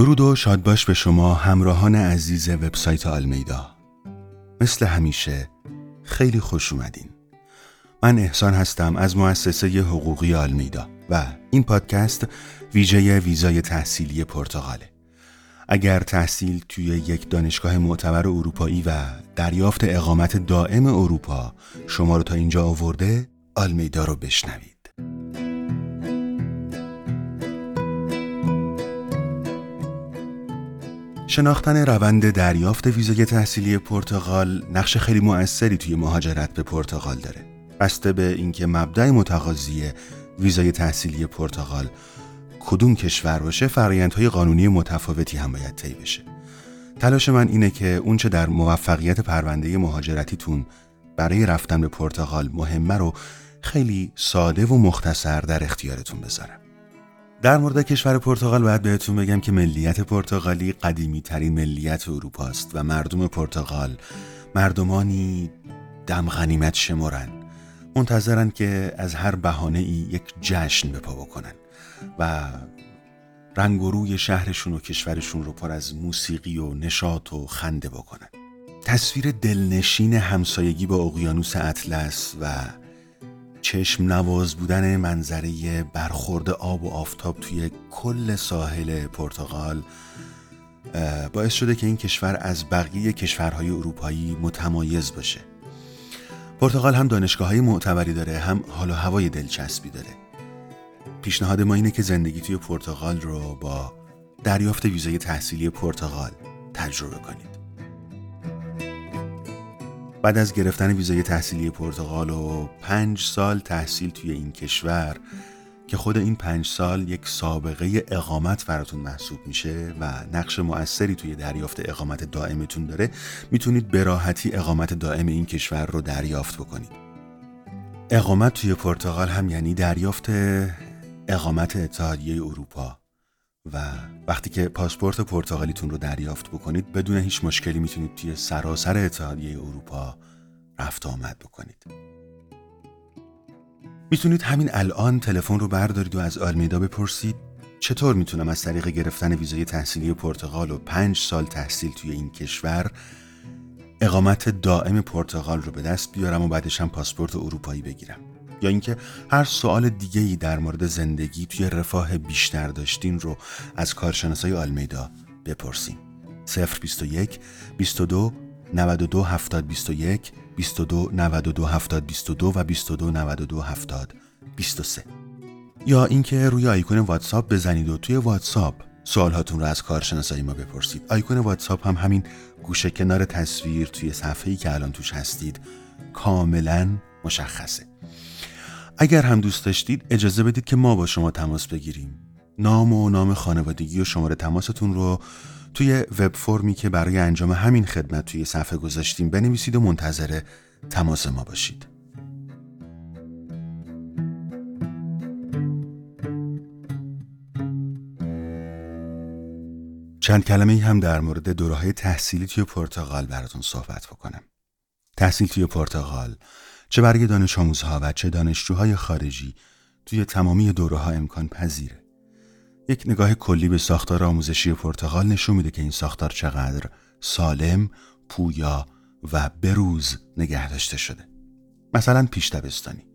درود و شادباش به شما همراهان عزیز وبسایت آلمیدا. مثل همیشه خیلی خوش اومدین. من احسان هستم از مؤسسه حقوقی آلمیدا و این پادکست ویژه ویزای تحصیلی پرتغاله. اگر تحصیل توی یک دانشگاه معتبر اروپایی و دریافت اقامت دائم اروپا شما رو تا اینجا آورده آلمیدا رو بشنوید. شناختن روند دریافت ویزای تحصیلی پرتغال نقش خیلی مؤثری توی مهاجرت به پرتغال داره. بسته به اینکه مبدع متقاضی ویزای تحصیلی پرتغال کدوم کشور باشه فرایندهای قانونی متفاوتی هم باید طی بشه. تلاش من اینه که اونچه در موفقیت پرونده مهاجرتیتون برای رفتن به پرتغال مهمه رو خیلی ساده و مختصر در اختیارتون بذارم. در مورد کشور پرتغال باید بهتون بگم که ملیت پرتغالی قدیمی ترین ملیت اروپا است و مردم پرتغال مردمانی دم غنیمت شمرن. منتظرن که از هر بهانه ای یک جشن به پا بکنن و رنگ و روی شهرشون و کشورشون رو پر از موسیقی و نشاط و خنده بکنن. تصویر دلنشین همسایگی با اقیانوس اطلس و چشم نواز بودن منظره برخورد آب و آفتاب توی کل ساحل پرتغال باعث شده که این کشور از بقیه کشورهای اروپایی متمایز باشه. پرتغال هم دانشگاه های معتبری داره هم حال و هوای دلچسبی داره. پیشنهاد ما اینه که زندگی توی پرتغال رو با دریافت ویزای تحصیلی پرتغال تجربه کنید. بعد از گرفتن ویزای تحصیلی پرتغال و پنج سال تحصیل توی این کشور که خود این پنج سال یک سابقه اقامت براتون محسوب میشه و نقش مؤثری توی دریافت اقامت دائمتون داره می‌تونید به راحتی اقامت دائم این کشور رو دریافت بکنید. اقامت توی پرتغال هم یعنی دریافت اقامت اتحادیه اروپا. و وقتی که پاسپورت پرتغالیتون رو دریافت بکنید بدون هیچ مشکلی می‌تونید توی سراسر اتحادیه اروپا رفت آمد بکنید. می‌تونید همین الان تلفن رو بردارید و از آلمیدا بپرسید چطور می‌تونم از طریق گرفتن ویزای تحصیلی پرتغال و پنج سال تحصیل توی این کشور اقامت دائم پرتغال رو به دست بیارم و بعدش هم پاسپورت اروپایی بگیرم؟ یا اینکه هر سوال دیگه ای در مورد زندگی توی رفاه بیشتر داشتین رو از کارشناسای آلمیدا بپرسیم 021 22 92 70 21 22 92 70 22 و 22 92 70 23 یا اینکه روی آیکون واتساپ بزنید و توی واتساپ سوالهاتون رو از کارشناسای ما بپرسید. آیکون واتساپ هم همین گوشه کنار تصویر توی صفحه‌ای که الان توش هستید کاملا مشخصه. اگر هم دوست داشتید اجازه بدید که ما با شما تماس بگیریم. نام و نام خانوادگی و شماره تماستون رو توی وب فرمی که برای انجام همین خدمت توی صفحه گذاشتیم بنویسید و منتظر تماس ما باشید. چند کلمه هم در مورد دوره تحصیلی توی پرتغال براتون صحبت بکنم. تحصیل توی پرتغال چه برای دانش آموزها و چه دانشجوهای خارجی توی تمامی دوره ها امکان پذیره. یک نگاه کلی به ساختار آموزشی پرتغال نشون میده که این ساختار چقدر سالم، پویا و بروز نگه داشته شده. مثلا پیش دبستانی.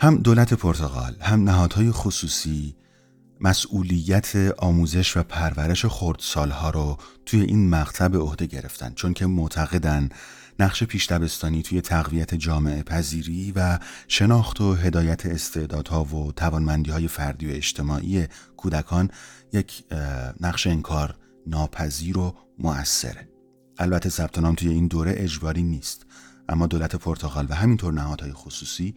هم دولت پرتغال هم نهادهای خصوصی مسئولیت آموزش و پرورش خردسالها رو توی این مقطع به عهده گرفتن چون که معتقدن نقش پیش دبستانی توی تقویت جامعه پذیری و شناخت و هدایت استعدادها و توانمندی های فردی و اجتماعی کودکان یک نقش انکار ناپذیر و مؤثره. البته ثبت نام توی این دوره اجباری نیست اما دولت پرتغال و همینطور نهادهای خصوصی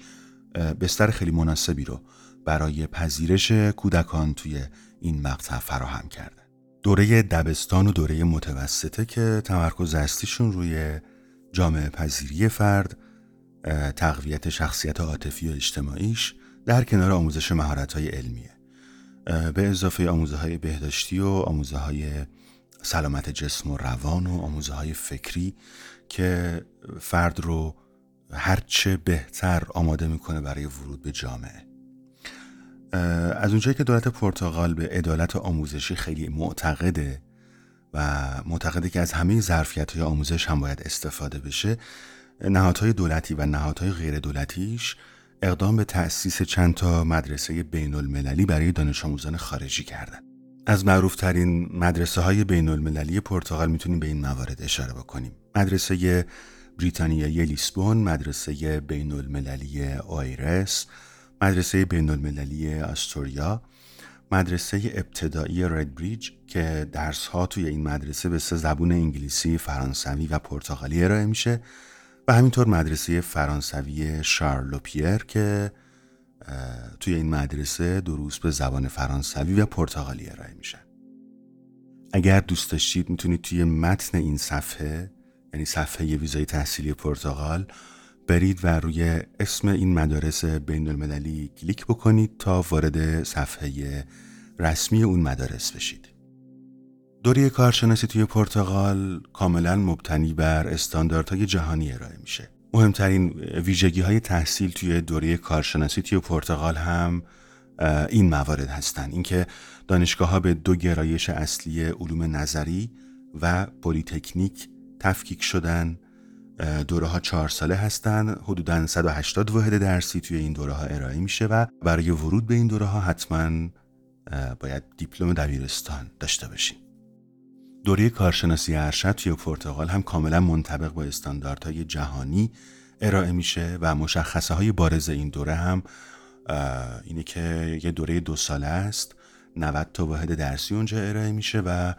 بستر خیلی مناسبی رو برای پذیرش کودکان توی این مقطع فراهم کرده. دوره دبستان و دوره متوسطه که تمرکز اصلیشون روی جامعه پذیری فرد تقویت شخصیت عاطفی و اجتماعیش در کنار آموزش های علمیه. به اضافه آموزه های بهداشتی و آموزه های سلامت جسم و روان و آموزه های فکری که فرد رو هرچه بهتر آماده می‌کنه برای ورود به جامعه. از اونجایی که دولت پرتغال به عدالت آموزشی خیلی معتقده و معتقده که از همه ظرفیت های آموزش هم باید استفاده بشه نهادهای دولتی و نهادهای غیر دولتیش اقدام به تأسیس چند تا مدرسه بین المللی برای دانش آموزان خارجی کردن. از معروفترین مدرسه های بین المللی پرتغال می‌تونیم به این موارد اشاره بکنیم. مدرسه بریتانیایی لیسبون مدرسه بین المللی آیرس مدرسه بین المللی آستوریا مدرسه ابتدایی ردبریج که درس ها توی این مدرسه به سه زبون انگلیسی، فرانسوی و پرتغالی ارائه میشه و همینطور مدرسه فرانسوی شارلوپیر که توی این مدرسه دروس به زبان فرانسوی و پرتغالی ارائه میشن اگر دوست داشتید می‌تونید توی متن این صفحه یعنی صفحه ویزای تحصیلی پرتغال برید و روی اسم این مدارس بین المللی کلیک بکنید تا وارد صفحه رسمی اون مدارس بشید. دوره کارشناسی توی پرتغال کاملا مبتنی بر استانداردهای جهانی ارائه میشه. مهمترین ویژگی های تحصیل توی دوره کارشناسی توی پرتغال هم این موارد هستند اینکه دانشگاه ها به دو گرایش اصلی علوم نظری و پلیتکنیک تفکیک شدن دوره ها چهار ساله هستن. حدودا 180 واحد درسی توی این دوره ها ارائه میشه و برای ورود به این دوره ها حتما باید دیپلم دبیرستان داشته باشیم. دوره کارشناسی ارشد توی پرتغال هم کاملا منطبق با استانداردهای جهانی ارائه میشه و مشخصه های بارز این دوره هم اینه که یه دوره دو ساله است. 90 تا واحد درسی اونجا ارائه میشه و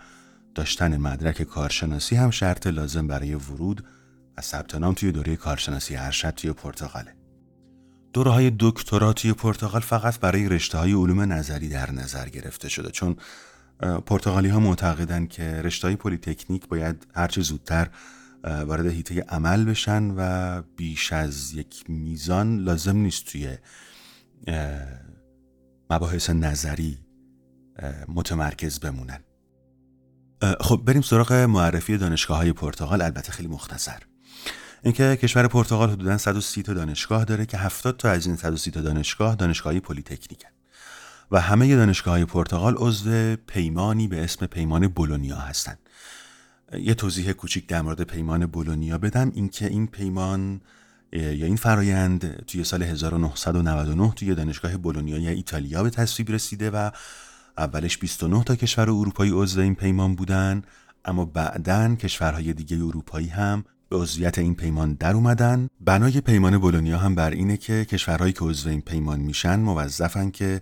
داشتن مدرک کارشناسی هم شرط لازم برای ورود و ثبت نام توی دوره کارشناسی ارشد توی پرتغاله. دوره های دکترا توی پرتغال فقط برای رشته های علوم نظری در نظر گرفته شده چون پرتغالی ها معتقدن که رشته های پلیتکنیک باید هرچه زودتر وارد هیته عمل بشن و بیش از یک میزان لازم نیست توی مباحث نظری متمرکز بمونن خب بریم سراغ معرفی دانشگاه های پرتغال البته خیلی مختصر اینکه کشور پرتغال حدودا 130 تا دانشگاه داره که 70 تا از این 130 تا دانشگاه دانشگاهی پلیتکنیکن و همه دانشگاه های پرتغال عضو پیمانی به اسم پیمان بولونیا هستند. یه توضیح کوچیک در مورد پیمان بولونیا بدم اینکه این پیمان یا این فرایند توی سال 1999 توی دانشگاه بولونیا ایتالیا به تصویب رسیده و اولش 29 تا کشور اروپایی عضو این پیمان بودن اما بعدا کشورهای دیگه اروپایی هم به عضویت این پیمان در اومدن. بنای پیمان بولونیا هم بر اینه که کشورهایی که عضو این پیمان میشن موظفن که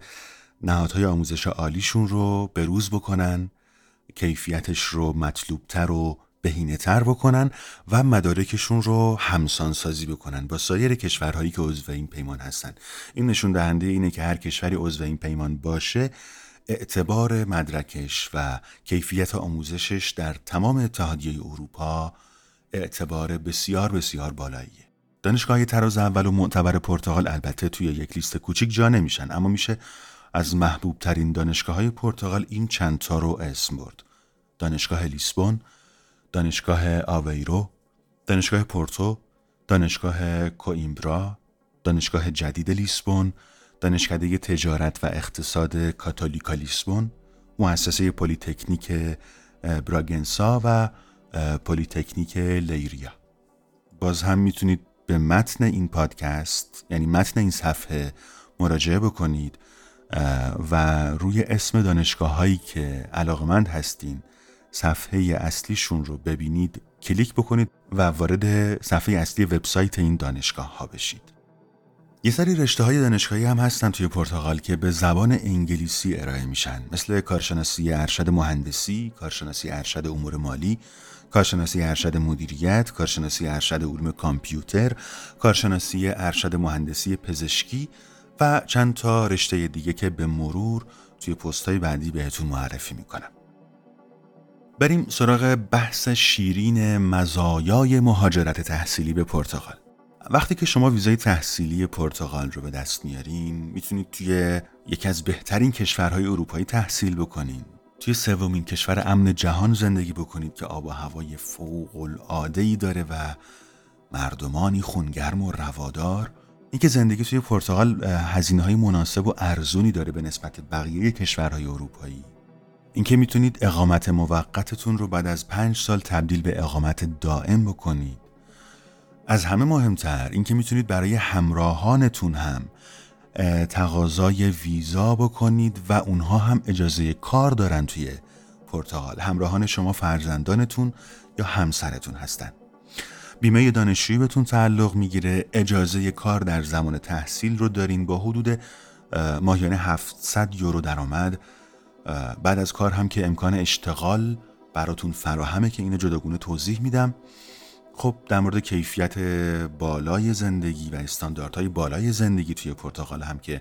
نهادهای آموزش عالیشون رو بروز بکنن کیفیتش رو مطلوبتر و بهینه تر بکنن و مدارکشون رو همسان سازی بکنن با سایر کشورهایی که عضو این پیمان هستن. این نشون دهنده اینه که هر کشوری عضو این پیمان باشه اعتبار مدرکش و کیفیت آموزشش در تمام اتحادیه اروپا اعتبار بسیار بسیار بالاییه. دانشگاه تراز اول و معتبر پرتغال البته توی یک لیست کوچیک جا نمیشن اما میشه از محبوب ترین دانشگاه های پرتغال این چند تا رو اسم برد. دانشگاه لیسبون دانشگاه آویرو دانشگاه پورتو دانشگاه کوئیمبرا دانشگاه جدید لیسبون دانشکده تجارت و اقتصاد کاتولیکا لیسبون مؤسسه پلیتکنیک براگنسا و پلیتکنیک لیریا. باز هم می‌تونید به متن این پادکست یعنی متن این صفحه مراجعه بکنید و روی اسم دانشگاه هایی که علاقمند هستین صفحه اصلیشون رو ببینید کلیک بکنید و وارد صفحه اصلی وبسایت این دانشگاه ها بشید. یه سری رشته های دانشگاهی هم هستن توی پرتغال که به زبان انگلیسی ارائه میشن مثل کارشناسی ارشد مهندسی، کارشناسی ارشد امور مالی، کارشناسی ارشد مدیریت، کارشناسی ارشد علوم کامپیوتر، کارشناسی ارشد مهندسی پزشکی و چند تا رشته دیگه که به مرور توی پستای بعدی بهتون معرفی می‌کنم. بریم سراغ بحث شیرین مزایای مهاجرت تحصیلی به پرتغال. وقتی که شما ویزای تحصیلی پرتغال رو به دست میارین می‌تونید توی یکی از بهترین کشورهای اروپایی تحصیل بکنین توی سومین کشور امن جهان زندگی بکنید که آب و هوای فوق العاده ای داره و مردمانی خونگرم و روادار. اینکه زندگی توی پرتغال هزینه های مناسب و ارزونی داره به نسبت بقیه کشورهای اروپایی. اینکه می‌تونید اقامت موقتتون رو بعد از پنج سال تبدیل به اقامت دائم بکنید. از همه مهمتر اینکه می‌تونید برای همراهانتون هم تقاضای ویزا بکنید و اونها هم اجازه کار دارن توی پرتغال. همراهان شما فرزندانتون یا همسرتون هستن. بیمه دانشجویی بهتون تعلق می‌گیره. اجازه کار در زمان تحصیل رو دارین با حدود ماهیانه 700 یورو درآمد. بعد از کار هم که امکان اشتغال براتون فراهمه که اینو جداگونه توضیح میدم. خب در مورد کیفیت بالای زندگی و استانداردهای بالای زندگی توی پرتغال هم که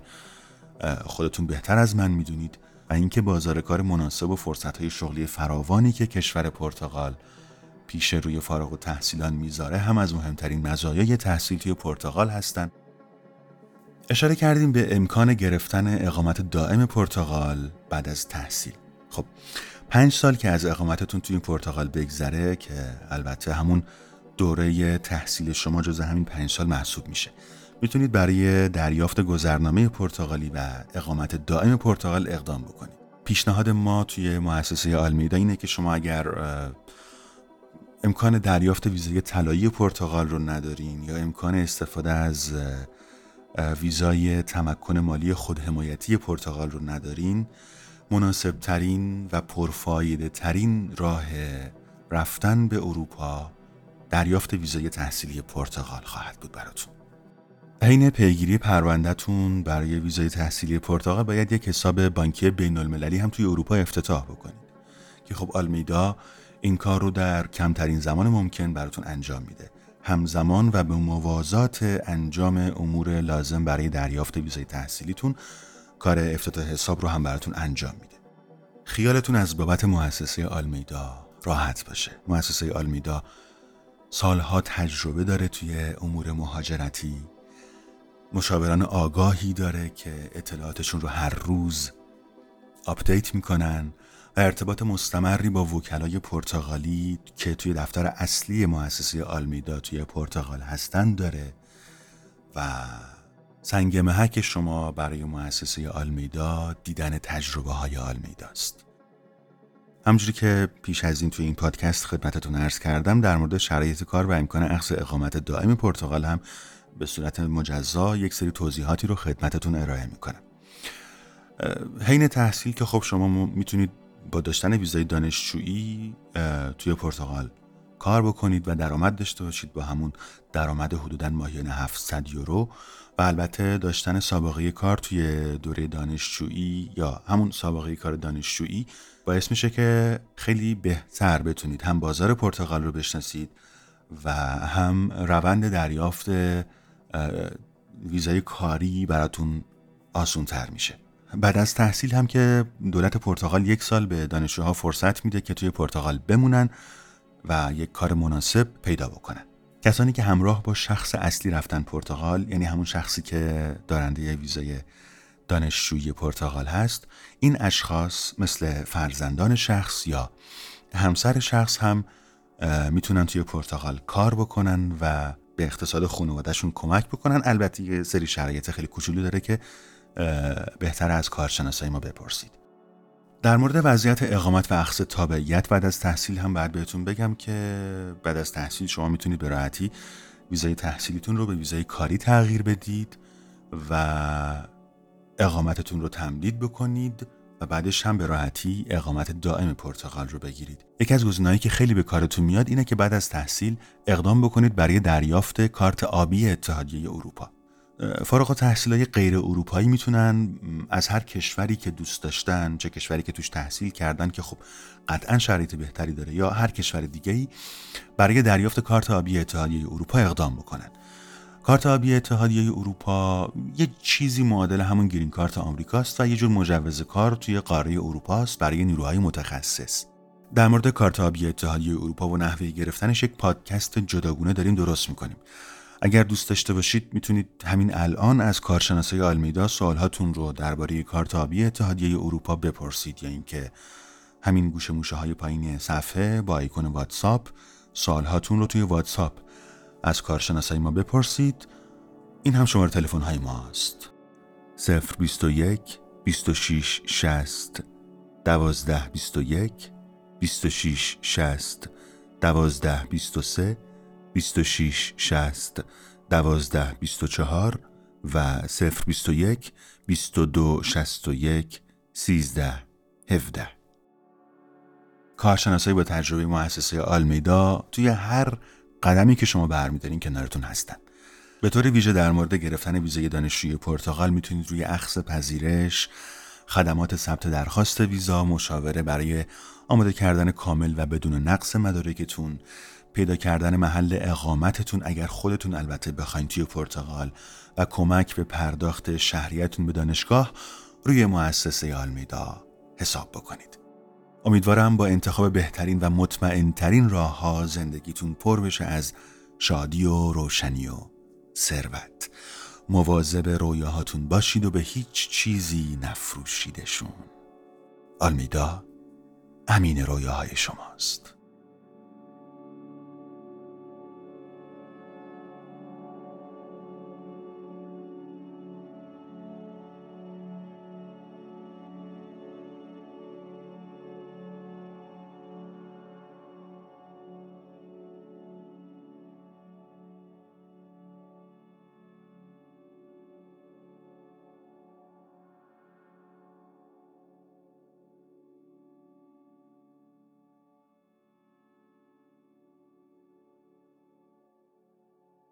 خودتون بهتر از من می‌دونید و اینکه بازار کار مناسب و فرصتهای شغلی فراوانی که کشور پرتغال پیش روی فارغ و تحصیلان می‌ذاره هم از مهمترین مزایای تحصیل توی پرتغال هستند اشاره کردیم به امکان گرفتن اقامت دائم پرتغال بعد از تحصیل. خب پنج سال که از اقامتتون توی پرتغال بگذره که البته همون دوره تحصیل شما جز همین پنج سال محسوب میشه. می‌تونید برای دریافت گذرنامه پرتغالی و اقامت دائم پرتغال اقدام بکنید. پیشنهاد ما توی مؤسسه آلمیدا اینه که شما اگر امکان دریافت ویزای طلایی پرتغال رو ندارین یا امکان استفاده از ویزای تمکن مالی خودحمایتی پرتغال رو ندارین مناسب ترین و پرفایده ترین راه رفتن به اروپا دریافت ویزای تحصیلی پرتغال خواهد بود براتون. حین پیگیری پروندهتون برای ویزای تحصیلی پرتغال باید یک حساب بانکی بین المللی هم توی اروپا افتتاح بکنید. که خب آلمیدا این کار رو در کمترین زمان ممکن براتون انجام میده. همزمان و به موازات انجام امور لازم برای دریافت ویزای تحصیلیتون کار افتتاح حساب رو هم براتون انجام میده. خیالتون از بابت مؤسسه آلمیدا راحت باشه. مؤسسه آلمیدا سالها تجربه داره توی امور مهاجرتی مشاوران آگاهی داره که اطلاعاتشون رو هر روز update می‌کنن و ارتباط مستمری با وکلای پرتغالی که توی دفتر اصلی مؤسسه آلمیدا توی پرتغال هستن داره و سنگ محک شما برای مؤسسه آلمیدا دیدن تجربه های آلمیدا است. همجوری که پیش از این توی این پادکست خدمتتون عرض کردم در مورد شرایط کار و امکان اخذ اقامت دائم پرتغال هم به صورت مجزا یک سری توضیحاتی رو خدمتتون ارائه می‌کنم. حین تحصیل که خب شما می‌تونید با داشتن ویزای دانشجویی توی پرتغال کار بکنید و درآمد داشته باشید با همون درآمد حدودا ماهیانه 700 یورو و البته داشتن سابقه کار توی دوره دانشجویی یا همون سابقه کار دانشجویی باعث میشه که خیلی بهتر بتونید هم بازار پرتغال رو بشناسید و هم روند دریافت ویزای کاری براتون آسون تر میشه. بعد از تحصیل هم که دولت پرتغال یک سال به دانشجوها فرصت میده که توی پرتغال بمونن و یک کار مناسب پیدا بکنن. کسانی که همراه با شخص اصلی رفتن پرتغال یعنی همون شخصی که دارنده ویزای دانشجویی پرتغال هست این اشخاص مثل فرزندان شخص یا همسر شخص هم می‌تونن توی پرتغال کار بکنن و به اقتصاد خانوادهشون کمک بکنن. البته یه سری شرایط خیلی کوچولو داره که بهتر از کارشناسای ما بپرسید. در مورد وضعیت اقامت و اخذ تابعیت بعد از تحصیل هم باید بهتون بگم که بعد از تحصیل شما می‌تونید به راحتی ویزای تحصیلیتون رو به ویزای کاری تغییر بدید و اقامتتون رو تمدید بکنید و بعدش هم به راحتی اقامت دائم پرتغال رو بگیرید. یکی از گزینه‌هایی که خیلی به کارتون میاد اینه که بعد از تحصیل اقدام بکنید برای دریافت کارت آبی اتحادیه اروپا. فارغ های غیر اروپایی می‌تونن از هر کشوری که دوست داشتن چه کشوری که توش تحصیل کردن که خب قطعا شرایط بهتری داره یا هر کشور دیگه ای برای دریافت کارت آبی اتحادیه اروپا اقدام بکنن. کارت آبی اتحادیه اروپا یه چیزی معادل همون گرین کارت آمریکاست و یه جور مجوز کار توی قاره اروپا است برای نیروهای متخصص. در مورد کارت آبی اتحادیه اروپا و نحوه گرفتنش یک پادکست جداگونه داریم درست می‌کنیم. اگر دوست داشته باشید می‌تونید همین الان از کارشناسای آلمیدا سوالهاتون رو درباره کارت آبی اتحادیه اروپا بپرسید یا اینکه همین گوشه موشه های پایین صفحه با ایکون واتساپ سوالهاتون رو توی واتساپ از کارشناسای ما بپرسید. این هم شماره تلفن های ماست 021 26 60 12 21 26 60 12 23 26 60 12 24 و 021 22 61 13 17 کارشناسایی با تجربه مؤسسه آلمیدا توی هر قدمی که شما برمیدارین کنارتون هستن. به طور ویژه در مورد گرفتن ویزای دانشجوی پرتغال می‌تونید روی اخص پذیرش خدمات ثبت درخواست ویزا مشاوره برای آماده کردن کامل و بدون نقص مدارکتون پیدا کردن محل اقامتتون اگر خودتون البته بخواین توی پرتغال و کمک به پرداخت شهریتون به دانشگاه روی مؤسسه آلمیدا حساب بکنید. امیدوارم با انتخاب بهترین و مطمئنترین راه ها زندگیتون پر بشه از شادی و روشنی و ثروت. مواظب رویاهاتون باشید و به هیچ چیزی نفروشیدشون آلمیدا امین رویاهای شماست.